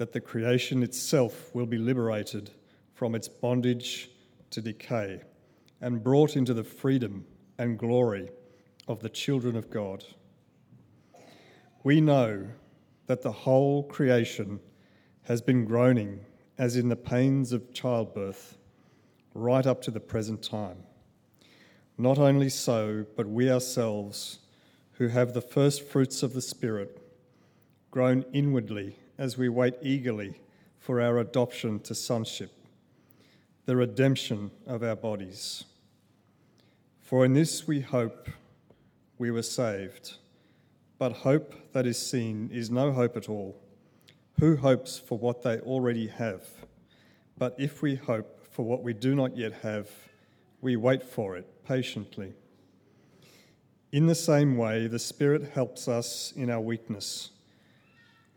that the creation itself will be liberated from its bondage to decay and brought into the freedom and glory of the children of God. We know that the whole creation has been groaning as in the pains of childbirth right up to the present time. Not only so, but we ourselves, who have the first fruits of the Spirit, groan inwardly as we wait eagerly for our adoption to sonship, the redemption of our bodies. For in this we hope we were saved. But hope that is seen is no hope at all. Who hopes for what they already have? But if we hope for what we do not yet have, we wait for it patiently. In the same way, the Spirit helps us in our weakness.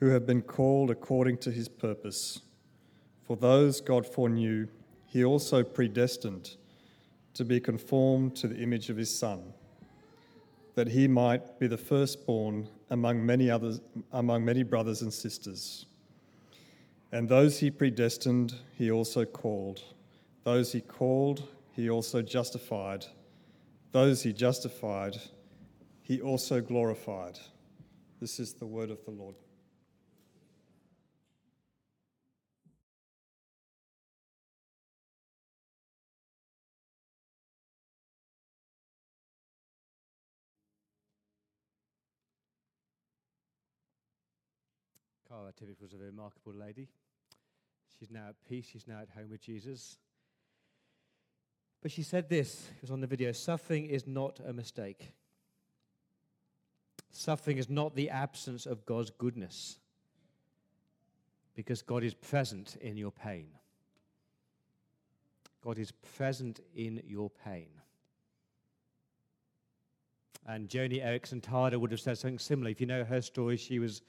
who have been called according to His purpose. For those God foreknew, He also predestined to be conformed to the image of His Son that he might be the firstborn among many others among many brothers and sisters. And those he predestined, he also called. Those he called, he also justified. Those he justified, he also glorified. This is the word of the Lord. Oh, Kara Tippetts was a remarkable lady. She's now at peace, she's now at home with Jesus. But she said this, it was on the video suffering is not a mistake. Suffering is not the absence of God's goodness, because God is present in your pain. God is present in your pain. And Joni Eareckson Tada would have said something similar. If you know her story, she was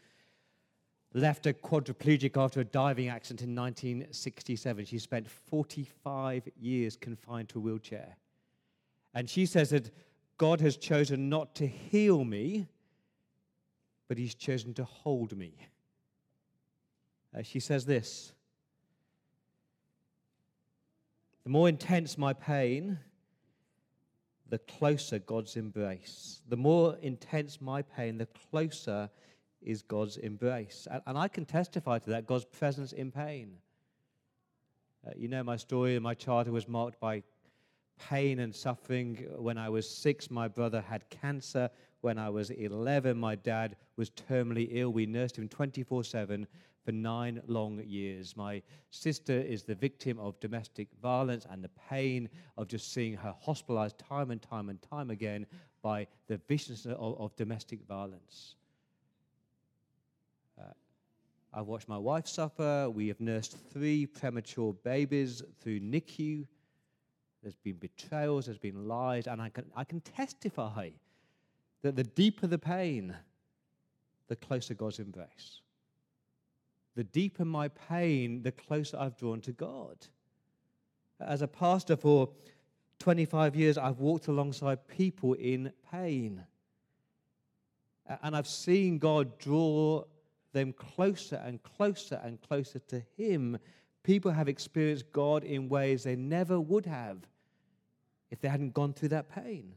left a quadriplegic after a diving accident in 1967. She spent 45 years confined to a wheelchair. And she says that God has chosen not to heal me, but He's chosen to hold me. Uh, she says this The more intense my pain, the closer God's embrace. The more intense my pain, the closer is God's embrace. And, and I can testify to that God's presence in pain. Uh, you know my story, my childhood was marked by pain and suffering. When I was six, my brother had cancer. When I was 11, my dad was terminally ill. We nursed him 24 7 for nine long years. My sister is the victim of domestic violence and the pain of just seeing her hospitalized time and time and time again by the viciousness of, of domestic violence. I've watched my wife suffer. We have nursed three premature babies through NICU. There's been betrayals, there's been lies, and I can, I can testify that the deeper the pain, the closer God's embrace. The deeper my pain, the closer I've drawn to God. As a pastor for 25 years, I've walked alongside people in pain. And I've seen God draw them closer and closer and closer to Him, people have experienced God in ways they never would have if they hadn't gone through that pain.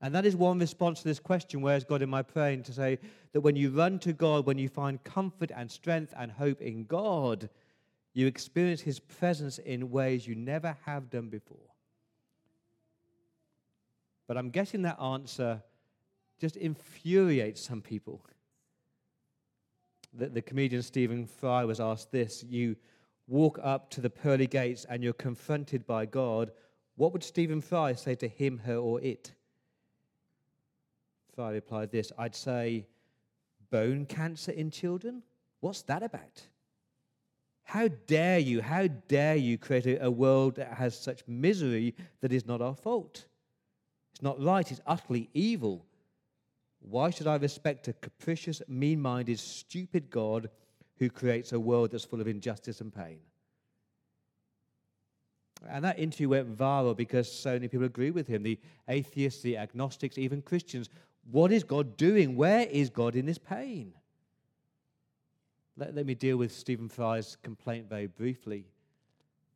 And that is one response to this question where is God in my praying? To say that when you run to God, when you find comfort and strength and hope in God, You experience His presence in ways you never have done before. But I'm guessing that answer just infuriates some people. The, the comedian Stephen Fry was asked this You walk up to the pearly gates and you're confronted by God. What would Stephen Fry say to him, her, or it? Fry replied this I'd say, bone cancer in children? What's that about? How dare you, how dare you create a world that has such misery that is not our fault? It's not right, it's utterly evil. Why should I respect a capricious, mean minded, stupid God who creates a world that's full of injustice and pain? And that interview went viral because so many people agree with him the atheists, the agnostics, even Christians. What is God doing? Where is God in this pain? Let, let me deal with Stephen Fry's complaint very briefly.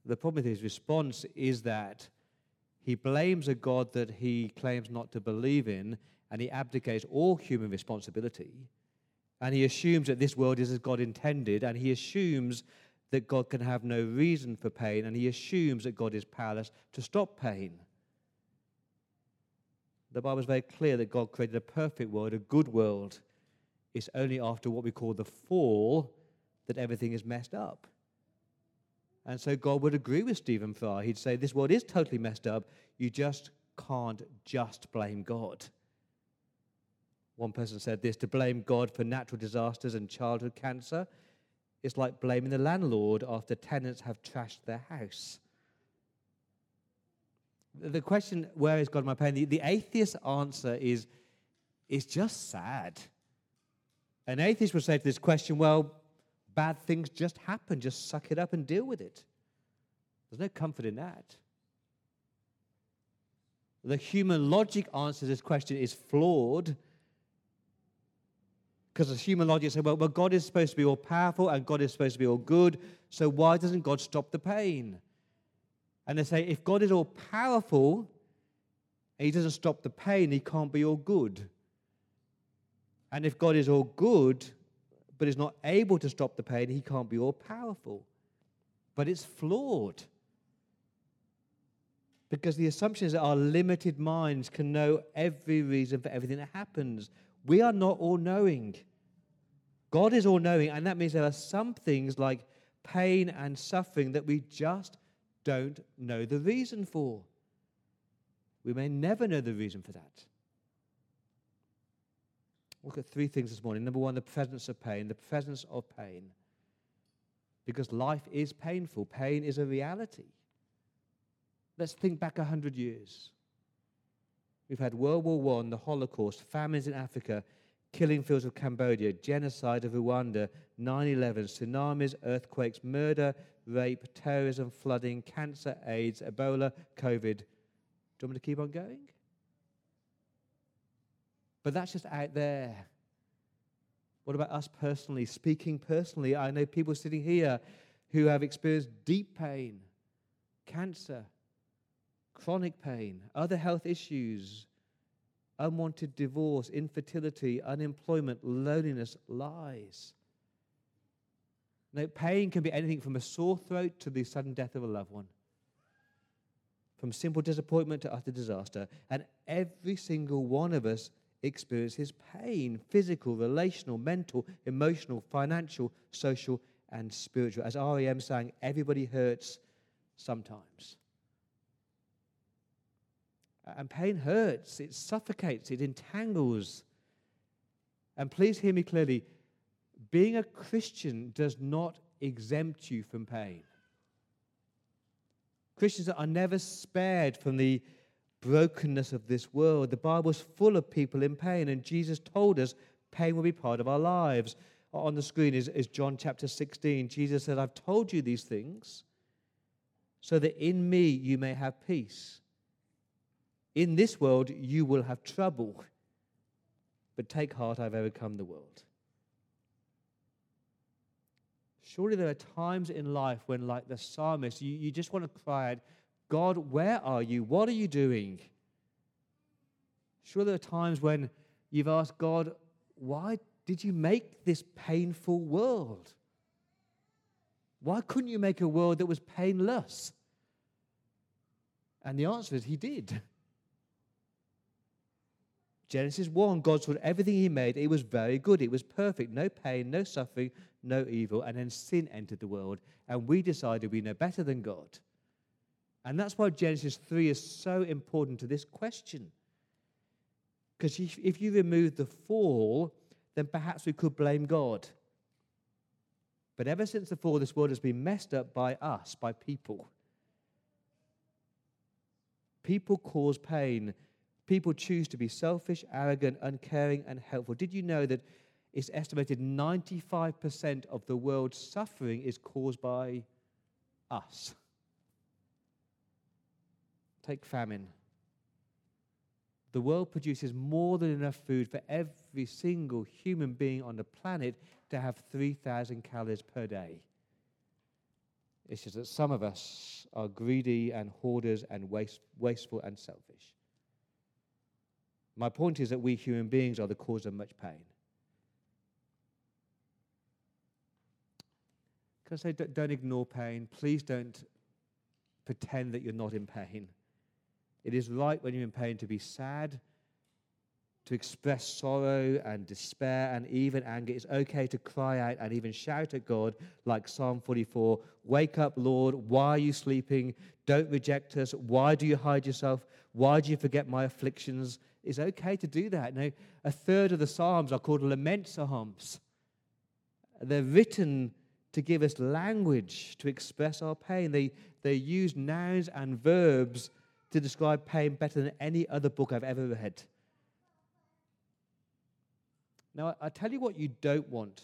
The problem with his response is that he blames a God that he claims not to believe in, and he abdicates all human responsibility. And he assumes that this world is as God intended, and he assumes that God can have no reason for pain, and he assumes that God is powerless to stop pain. The Bible is very clear that God created a perfect world, a good world. It's only after what we call the fall that everything is messed up. And so God would agree with Stephen Fry. He'd say, This world is totally messed up. You just can't just blame God. One person said this to blame God for natural disasters and childhood cancer is like blaming the landlord after tenants have trashed their house. The question, where is God in my pain? The, the atheist answer is, is just sad. An atheist would say to this question, well, bad things just happen, just suck it up and deal with it. There's no comfort in that. The human logic answer to this question is flawed because the human logic says, well, well, God is supposed to be all powerful and God is supposed to be all good, so why doesn't God stop the pain? And they say, if God is all powerful and he doesn't stop the pain, he can't be all good. And if God is all good, but is not able to stop the pain, he can't be all powerful. But it's flawed. Because the assumption is that our limited minds can know every reason for everything that happens. We are not all knowing. God is all knowing, and that means there are some things like pain and suffering that we just don't know the reason for. We may never know the reason for that. Look at three things this morning. Number one, the presence of pain, the presence of pain. Because life is painful, pain is a reality. Let's think back a hundred years. We've had World War I, the Holocaust, famines in Africa, killing fields of Cambodia, genocide of Rwanda, 9 11, tsunamis, earthquakes, murder, rape, terrorism, flooding, cancer, AIDS, Ebola, COVID. Do you want me to keep on going? But that's just out there. What about us personally? Speaking personally, I know people sitting here who have experienced deep pain, cancer, chronic pain, other health issues, unwanted divorce, infertility, unemployment, loneliness, lies. Now, pain can be anything from a sore throat to the sudden death of a loved one, from simple disappointment to utter disaster. And every single one of us experiences pain physical, relational, mental, emotional, financial, social, and spiritual. As REM sang, everybody hurts sometimes. And pain hurts, it suffocates, it entangles. And please hear me clearly being a Christian does not exempt you from pain. Christians are never spared from the brokenness of this world. The Bible is full of people in pain, and Jesus told us pain will be part of our lives. On the screen is, is John chapter 16. Jesus said, I've told you these things so that in me you may have peace. In this world you will have trouble, but take heart, I've overcome the world. Surely there are times in life when, like the psalmist, you, you just want to cry out, God, where are you? What are you doing? Sure, there are times when you've asked God, why did you make this painful world? Why couldn't you make a world that was painless? And the answer is He did. Genesis 1, God saw everything He made. It was very good. It was perfect. No pain, no suffering, no evil. And then sin entered the world. And we decided we know better than God. And that's why Genesis 3 is so important to this question. Because if, if you remove the fall, then perhaps we could blame God. But ever since the fall, this world has been messed up by us, by people. People cause pain. People choose to be selfish, arrogant, uncaring, and helpful. Did you know that it's estimated 95% of the world's suffering is caused by us? Take famine. The world produces more than enough food for every single human being on the planet to have 3,000 calories per day. It's just that some of us are greedy and hoarders and waste, wasteful and selfish. My point is that we human beings are the cause of much pain. Can I say, don't ignore pain? Please don't pretend that you're not in pain. It is right when you're in pain to be sad, to express sorrow and despair and even anger. It's okay to cry out and even shout at God, like Psalm 44 Wake up, Lord. Why are you sleeping? Don't reject us. Why do you hide yourself? Why do you forget my afflictions? It's okay to do that. Now, a third of the Psalms are called lament Psalms. They're written to give us language to express our pain. They, they use nouns and verbs to describe pain better than any other book I've ever read. Now, I tell you what you don't want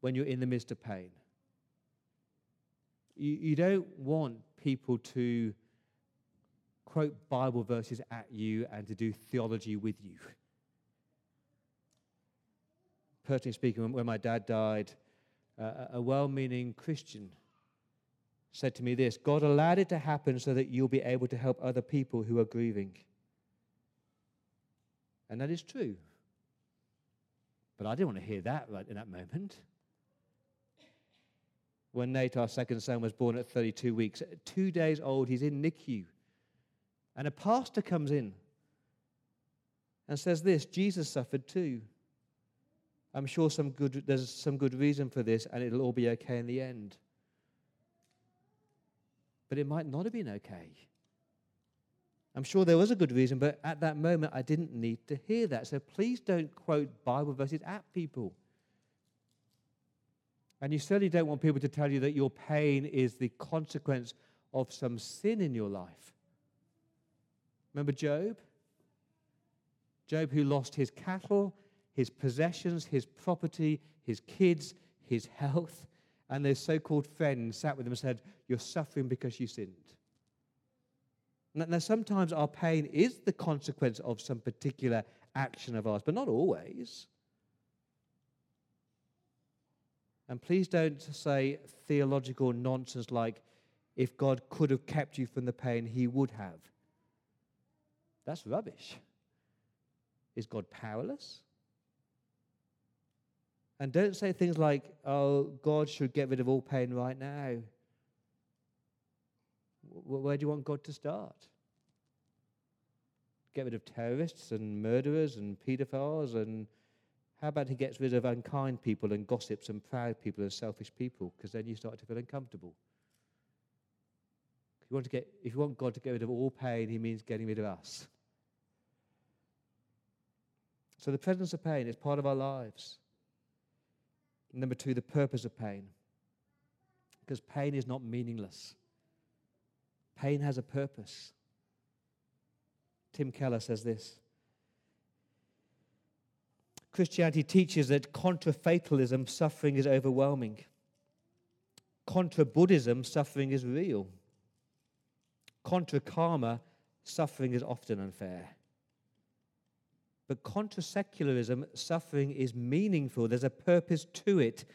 when you're in the midst of pain. You, you don't want people to quote Bible verses at you and to do theology with you. Personally speaking, when my dad died, uh, a well meaning Christian said to me this God allowed it to happen so that you'll be able to help other people who are grieving. And that is true. But I didn't want to hear that right in that moment. When Nate, our second son, was born at 32 weeks, two days old, he's in NICU. And a pastor comes in and says this Jesus suffered too. I'm sure some good, there's some good reason for this, and it'll all be okay in the end but it might not have been okay. I'm sure there was a good reason, but at that moment I didn't need to hear that. So please don't quote Bible verses at people. And you certainly don't want people to tell you that your pain is the consequence of some sin in your life. Remember Job? Job, who lost his cattle, his possessions, his property, his kids, his health, and their so called friends sat with him and said, You're suffering because you sinned. Now, sometimes our pain is the consequence of some particular action of ours, but not always. And please don't say theological nonsense like, if God could have kept you from the pain, he would have. That's rubbish. Is God powerless? And don't say things like, oh, God should get rid of all pain right now. Where do you want God to start? Get rid of terrorists and murderers and pedophiles and how about he gets rid of unkind people and gossips and proud people and selfish people? Because then you start to feel uncomfortable. You, want to get, if you want God to get rid of all pain, he means getting rid of us. So the presence of pain is part of our lives. Number two, the purpose of pain. Because pain is not meaningless, pain has a purpose. Tim Keller says this Christianity teaches that contra fatalism, suffering is overwhelming. Contra Buddhism, suffering is real. Contra karma, suffering is often unfair. But contra secularism, suffering is meaningful, there's a purpose to it.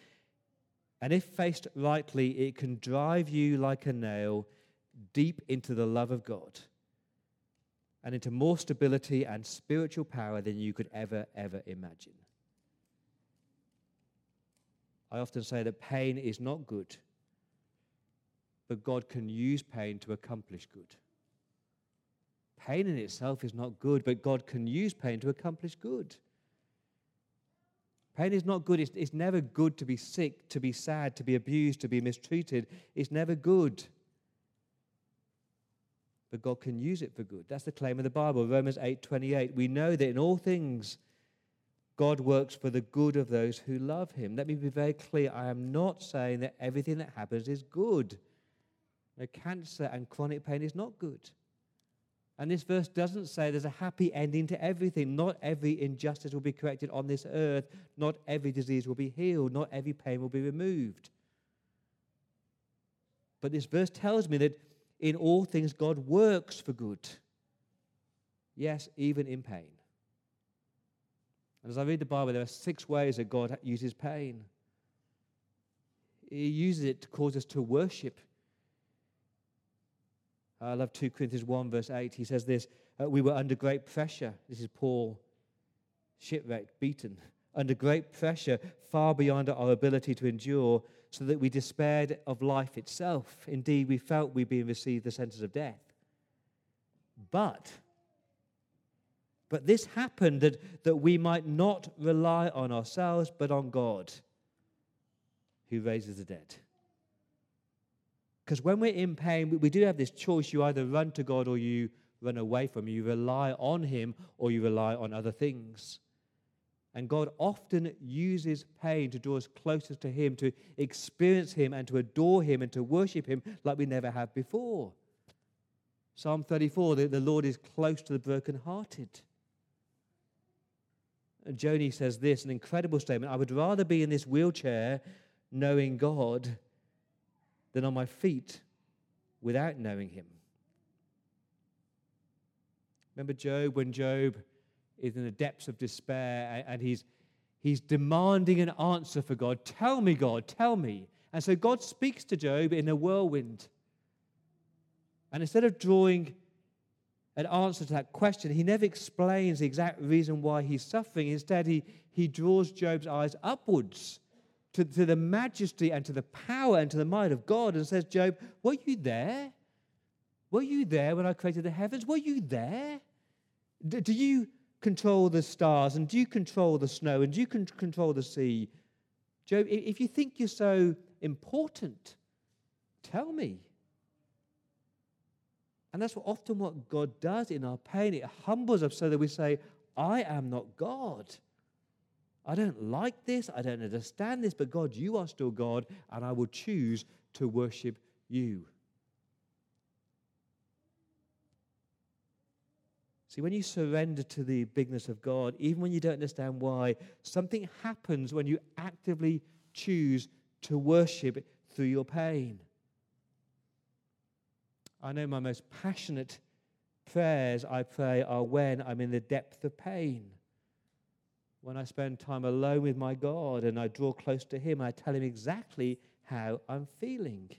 And if faced rightly, it can drive you like a nail deep into the love of God and into more stability and spiritual power than you could ever, ever imagine. I often say that pain is not good, but God can use pain to accomplish good. Pain in itself is not good, but God can use pain to accomplish good. Pain is not good. It's, it's never good to be sick, to be sad, to be abused, to be mistreated. It's never good. But God can use it for good. That's the claim of the Bible. Romans 8 28. We know that in all things, God works for the good of those who love him. Let me be very clear. I am not saying that everything that happens is good. No, cancer and chronic pain is not good. And this verse doesn't say there's a happy ending to everything. Not every injustice will be corrected on this earth. Not every disease will be healed. Not every pain will be removed. But this verse tells me that in all things God works for good. Yes, even in pain. And as I read the Bible, there are six ways that God uses pain. He uses it to cause us to worship I love 2 Corinthians 1, verse 8. He says this uh, We were under great pressure. This is Paul, shipwrecked, beaten, under great pressure, far beyond our ability to endure, so that we despaired of life itself. Indeed, we felt we'd been received the sentence of death. But, but this happened that, that we might not rely on ourselves, but on God, who raises the dead. Because when we're in pain, we do have this choice. You either run to God or you run away from him. You rely on him or you rely on other things. And God often uses pain to draw us closer to him, to experience him and to adore him and to worship him like we never have before. Psalm 34 the, the Lord is close to the brokenhearted. And Joni says this an incredible statement I would rather be in this wheelchair knowing God than on my feet without knowing him. Remember Job when Job is in the depths of despair and he's, he's demanding an answer for God. Tell me, God, tell me. And so God speaks to Job in a whirlwind. And instead of drawing an answer to that question, he never explains the exact reason why he's suffering. Instead, he, he draws Job's eyes upwards to, to the majesty and to the power and to the might of God and says, Job, were you there? Were you there when I created the heavens? Were you there? Do, do you control the stars and do you control the snow and do you con- control the sea? Job, if you think you're so important, tell me. And that's what, often what God does in our pain. It humbles us so that we say, I am not God. I don't like this, I don't understand this, but God, you are still God, and I will choose to worship you. See, when you surrender to the bigness of God, even when you don't understand why, something happens when you actively choose to worship through your pain. I know my most passionate prayers I pray are when I'm in the depth of pain when I spend time alone with my God and I draw close to Him, I tell Him exactly how I'm feeling.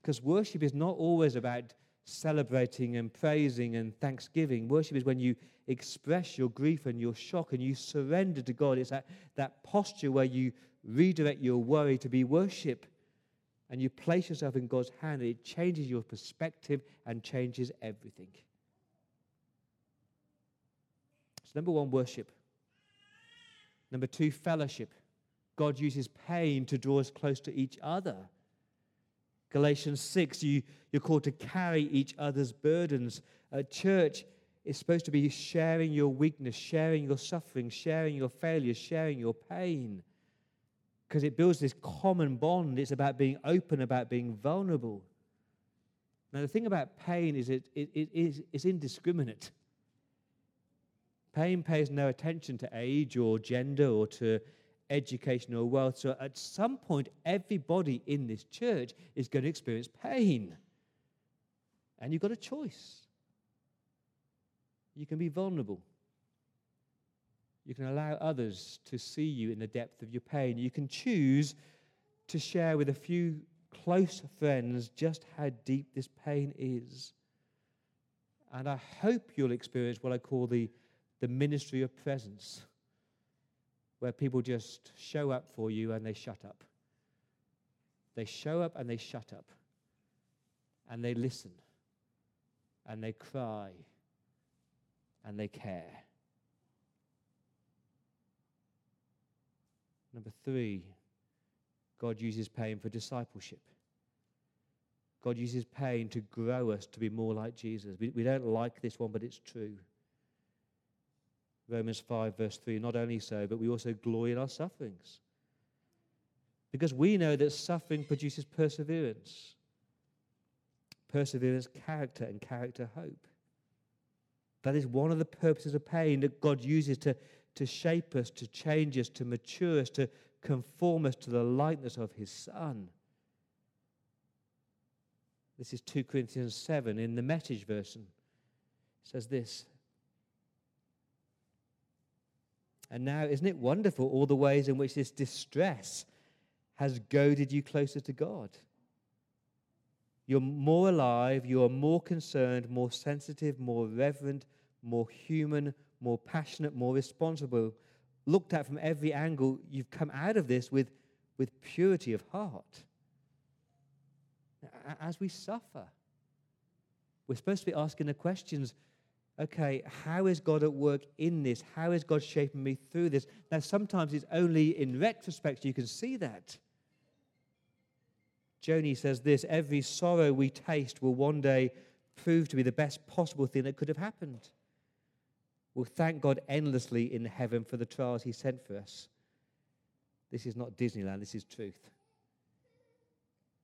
Because worship is not always about celebrating and praising and thanksgiving. Worship is when you express your grief and your shock and you surrender to God. It's that, that posture where you redirect your worry to be worship and you place yourself in God's hand. It changes your perspective and changes everything. Number one, worship. Number two, fellowship. God uses pain to draw us close to each other. Galatians 6, you, you're called to carry each other's burdens. A church is supposed to be sharing your weakness, sharing your suffering, sharing your failures, sharing your pain. Because it builds this common bond. It's about being open, about being vulnerable. Now, the thing about pain is it, it, it is, it's indiscriminate. Pain pays no attention to age or gender or to education or wealth. So at some point, everybody in this church is going to experience pain. And you've got a choice. You can be vulnerable. You can allow others to see you in the depth of your pain. You can choose to share with a few close friends just how deep this pain is. And I hope you'll experience what I call the the ministry of presence, where people just show up for you and they shut up. They show up and they shut up. And they listen. And they cry. And they care. Number three, God uses pain for discipleship. God uses pain to grow us to be more like Jesus. We, we don't like this one, but it's true. Romans 5, verse 3 Not only so, but we also glory in our sufferings. Because we know that suffering produces perseverance. Perseverance, character, and character, hope. That is one of the purposes of pain that God uses to, to shape us, to change us, to mature us, to conform us to the likeness of His Son. This is 2 Corinthians 7 in the message version. It says this. And now, isn't it wonderful all the ways in which this distress has goaded you closer to God? You're more alive, you are more concerned, more sensitive, more reverent, more human, more passionate, more responsible. Looked at from every angle, you've come out of this with, with purity of heart. As we suffer, we're supposed to be asking the questions okay, how is God at work in this? How is God shaping me through this? Now, sometimes it's only in retrospect you can see that. Joni says this every sorrow we taste will one day prove to be the best possible thing that could have happened. We'll thank God endlessly in heaven for the trials He sent for us. This is not Disneyland, this is truth.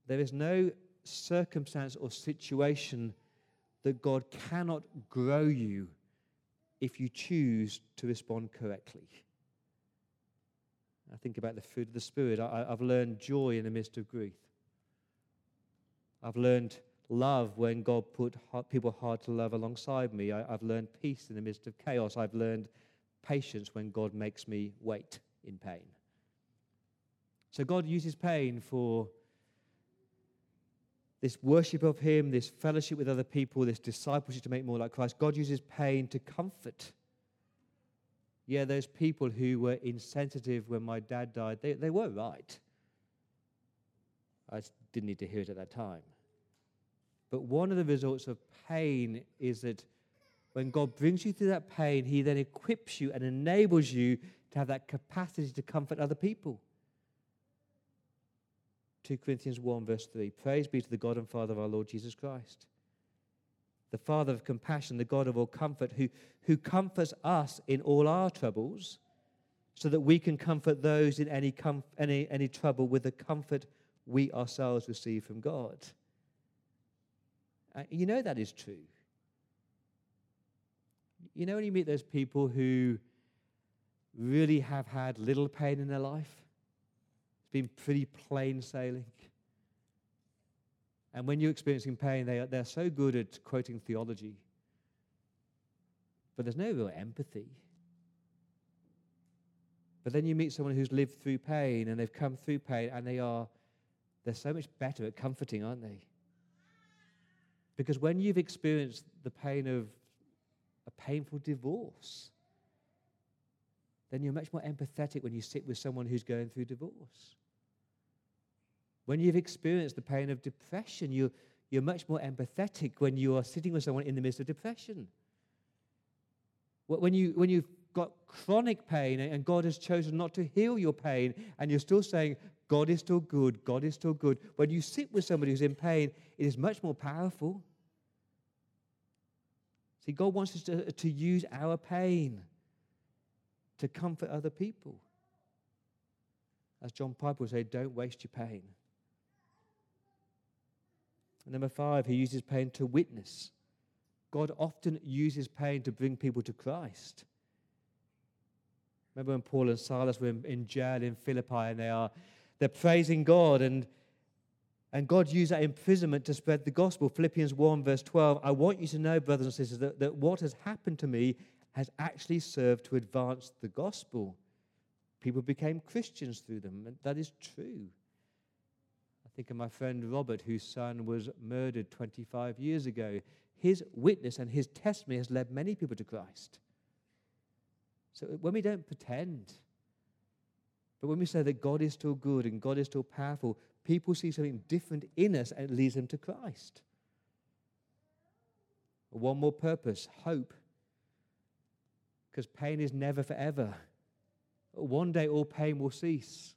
There is no circumstance or situation that God cannot grow you if you choose to respond correctly. I think about the fruit of the Spirit. I, have learned joy in the midst of grief. I've learned love when God put people hard to love alongside me. I, I've learned peace in the midst of chaos. I've learned patience when God makes me wait in pain. So God uses pain for this worship of Him, this fellowship with other people, this discipleship to make more like Christ. God uses pain to comfort. Yeah, those people who were insensitive when my dad died, they, they were right. I didn't need to hear it at that time. But one of the results of pain is that when God brings you through that pain, He then equips you and enables you to have that capacity to comfort other people. 2 Corinthians 1, verse 3 Praise be to the God and Father of our Lord Jesus Christ, the Father of compassion, the God of all comfort, who, who comforts us in all our troubles, so that we can comfort those in any, com- any, any trouble with the comfort we ourselves receive from God. Uh, you know that is true. You know, when you meet those people who really have had little pain in their life, it's been pretty plain sailing. And when you're experiencing pain, they are, they're so good at quoting theology, but there's no real empathy. But then you meet someone who's lived through pain and they've come through pain and they are they're so much better at comforting, aren't they? Because when you've experienced the pain of a painful divorce, then you're much more empathetic when you sit with someone who's going through divorce. When you've experienced the pain of depression, you, you're much more empathetic when you are sitting with someone in the midst of depression. When, you, when you've got chronic pain and God has chosen not to heal your pain, and you're still saying, God is still good. God is still good. When you sit with somebody who's in pain, it is much more powerful. See, God wants us to, to use our pain to comfort other people. As John Piper would say, don't waste your pain. And number five, he uses pain to witness. God often uses pain to bring people to Christ. Remember when Paul and Silas were in, in jail in Philippi and they are they're praising God, and, and God used that imprisonment to spread the gospel. Philippians 1, verse 12. I want you to know, brothers and sisters, that, that what has happened to me has actually served to advance the gospel. People became Christians through them, and that is true. I think of my friend Robert, whose son was murdered 25 years ago. His witness and his testimony has led many people to Christ. So when we don't pretend, but when we say that God is still good and God is still powerful, people see something different in us and it leads them to Christ. One more purpose hope. Because pain is never forever. One day all pain will cease.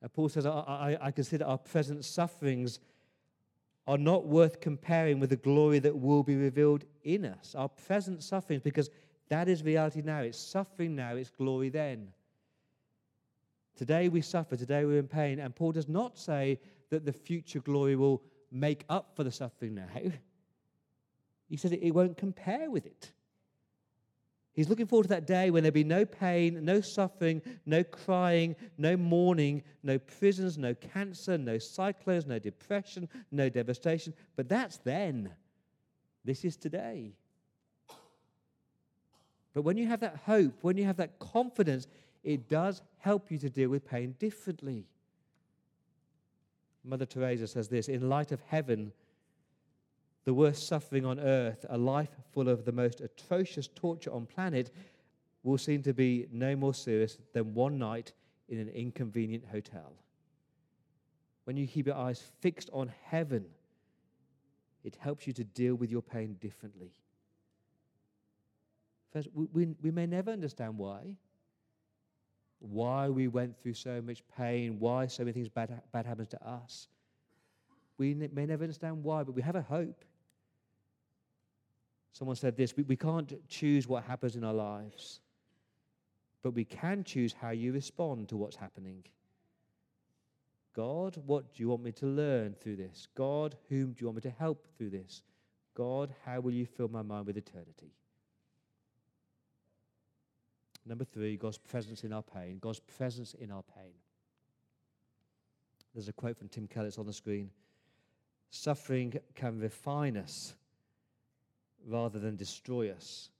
And Paul says, I, I, I consider our present sufferings are not worth comparing with the glory that will be revealed in us. Our present sufferings, because that is reality now. It's suffering now, it's glory then. Today we suffer, today we're in pain. And Paul does not say that the future glory will make up for the suffering now. He says it, it won't compare with it. He's looking forward to that day when there'll be no pain, no suffering, no crying, no mourning, no prisons, no cancer, no cyclones, no depression, no devastation. But that's then. This is today. But when you have that hope, when you have that confidence, it does help you to deal with pain differently. Mother Teresa says this In light of heaven, the worst suffering on earth, a life full of the most atrocious torture on planet, will seem to be no more serious than one night in an inconvenient hotel. When you keep your eyes fixed on heaven, it helps you to deal with your pain differently. First, we, we, may never understand why. Why we went through so much pain, why so many things bad, bad happens to us. We may never understand why, but we have a hope. Someone said this we, we can't choose what happens in our lives, but we can choose how you respond to what's happening. God, what do you want me to learn through this? God, whom do you want me to help through this? God, how will you fill my mind with eternity? Number three, God's presence in our pain. God's presence in our pain. There's a quote from Tim Keller, it's on the screen. Suffering can refine us rather than destroy us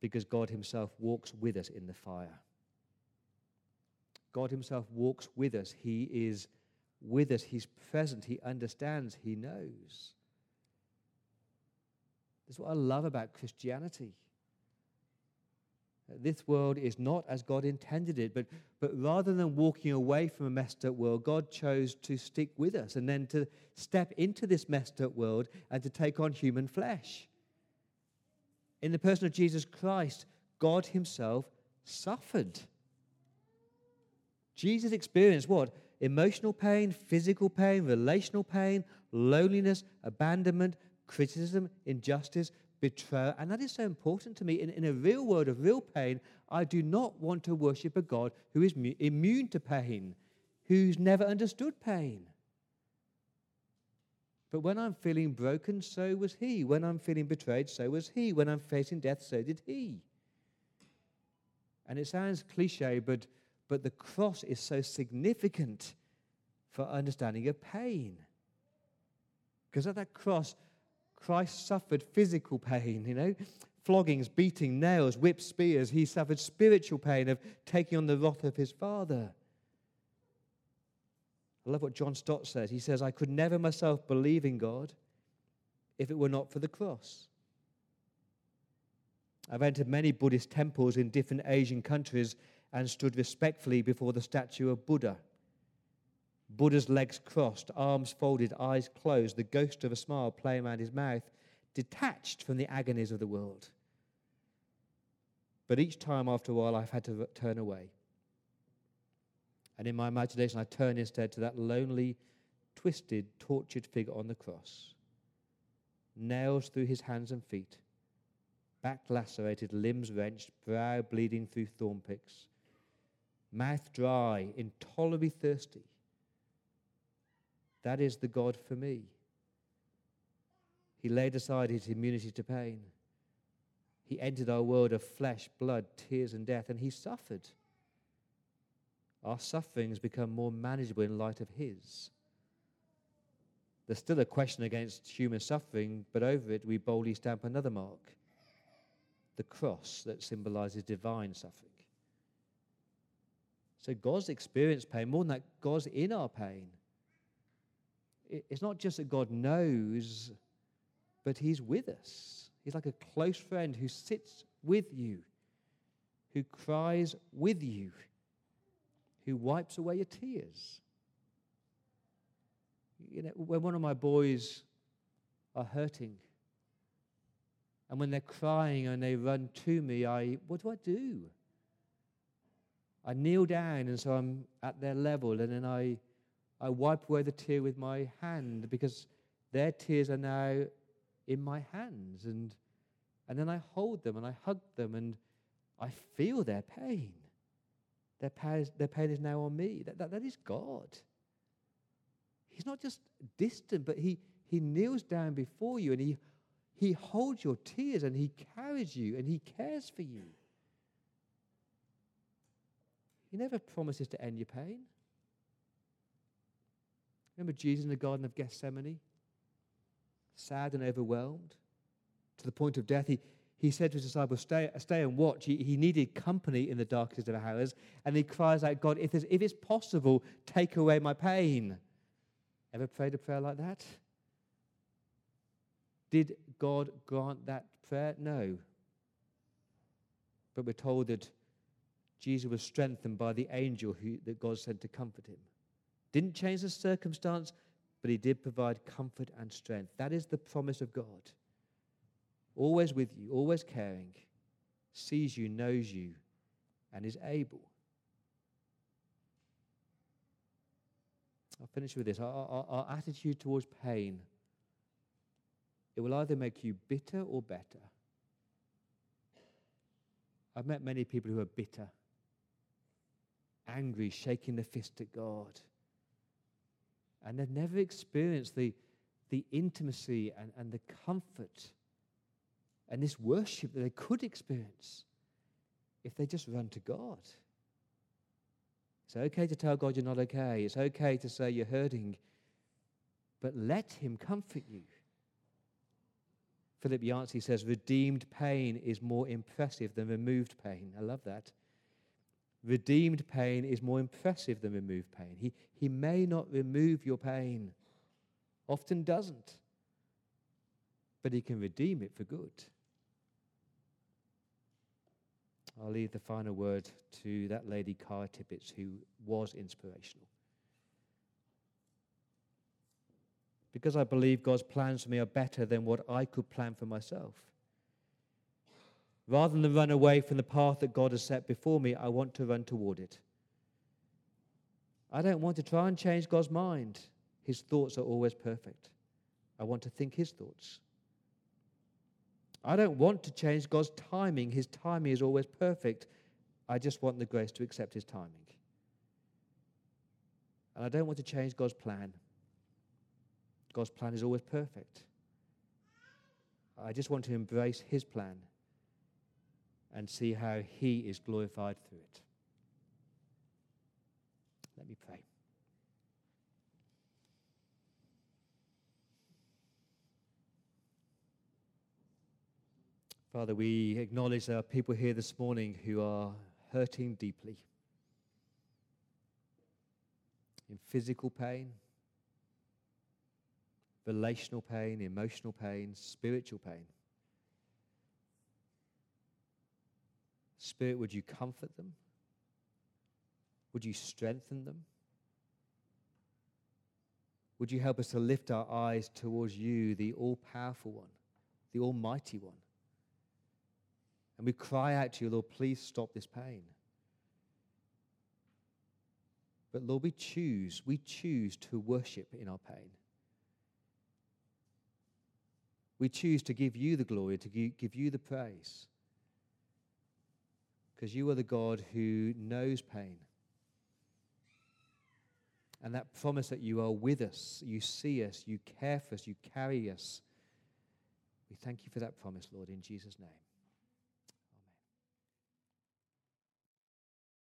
because God Himself walks with us in the fire. God Himself walks with us. He is with us. He's present. He understands. He knows. That's what I love about Christianity. This world is not as God intended it, but, but rather than walking away from a messed up world, God chose to stick with us and then to step into this messed up world and to take on human flesh. In the person of Jesus Christ, God Himself suffered. Jesus experienced what? Emotional pain, physical pain, relational pain, loneliness, abandonment, criticism, injustice, betrayal. And that is so important to me. In, in a real world of real pain, I do not want to worship a God who is mu- immune to pain, who's never understood pain. But when I'm feeling broken, so was he. When I'm feeling betrayed, so was he. When I'm facing death, so did he. And it sounds cliche, but, but the cross is so significant for understanding of pain. Because at that cross, Christ suffered physical pain, you know, floggings, beating, nails, whips, spears. He suffered spiritual pain of taking on the wrath of his Father. I love what John Stott says. He says, I could never myself believe in God if it were not for the cross. I've entered many Buddhist temples in different Asian countries and stood respectfully before the statue of Buddha. Buddha's legs crossed, arms folded, eyes closed, the ghost of a smile playing around his mouth, detached from the agonies of the world. But each time after a while, I've had to turn away. And in my imagination, I turn instead to that lonely, twisted, tortured figure on the cross. Nails through his hands and feet, back lacerated, limbs wrenched, brow bleeding through thorn picks, mouth dry, intolerably thirsty that is the God for me. He laid aside his immunity to pain. He entered our world of flesh, blood, tears, and death, and he suffered. Our sufferings become more manageable in light of his. There's still a question against human suffering, but over it we boldly stamp another mark the cross that symbolizes divine suffering. So God's experienced pain, more than that, God's in our pain it's not just that God knows, but He's with us. He's like a close friend who sits with you, who cries with you, who wipes away your tears. you know, when one of my boys are hurting, and when they're crying and they run to me, I what do I do? I kneel down, and so I'm at their level, and then I, I wipe away the tear with my hand because their tears are now in my hands, and and then I hold them and I hug them, and I feel their pain. Their pain is, their pain is now on me. That, that, that is God. He's not just distant, but he, he kneels down before you and he, he holds your tears and he carries you and he cares for you. He never promises to end your pain. Remember Jesus in the Garden of Gethsemane? Sad and overwhelmed to the point of death. He, he said to his disciples, Stay, stay and watch. He, he needed company in the darkest of hours. And he cries out, God, if, if it's possible, take away my pain. Ever prayed a prayer like that? Did God grant that prayer? No. But we're told that Jesus was strengthened by the angel who, that God sent to comfort him. Didn't change the circumstance, but he did provide comfort and strength. That is the promise of God. Always with you, always caring, sees you, knows you, and is able. I'll finish with this. Our, our, our, attitude towards pain, it will either make you bitter or better. I've met many people who are bitter, angry, shaking their fist at God. And they've never experienced the, the intimacy and, and the comfort and this worship that they could experience if they just run to God. It's okay to tell God you're not okay. It's okay to say you're hurting. But let Him comfort you. Philip Yancey says, redeemed pain is more impressive than removed pain. I love that. Redeemed pain is more impressive than removed pain. He, he may not remove your pain, often doesn't, but He can redeem it for good. I'll leave the final word to that lady, Kara Tippetts, who was inspirational. Because I believe God's plans for me are better than what I could plan for myself. Rather than run away from the path that God has set before me, I want to run toward it. I don't want to try and change God's mind. His thoughts are always perfect. I want to think His thoughts. I don't want to change God's timing. His timing is always perfect. I just want the grace to accept His timing. And I don't want to change God's plan. God's plan is always perfect. I just want to embrace His plan and see how He is glorified through it. Let me pray. Father, we acknowledge there are people here this morning who are hurting deeply in physical pain, relational pain, emotional pain, spiritual pain. Spirit, would you comfort them? Would you strengthen them? Would you help us to lift our eyes towards you, the all powerful one, the almighty one? And we cry out to you, Lord, please stop this pain. But Lord, we choose, we choose to worship in our pain. We choose to give you the glory, to give you the praise. Because you are the God who knows pain. And that promise that you are with us, you see us, you care for us, you carry us. We thank you for that promise, Lord, in Jesus' name.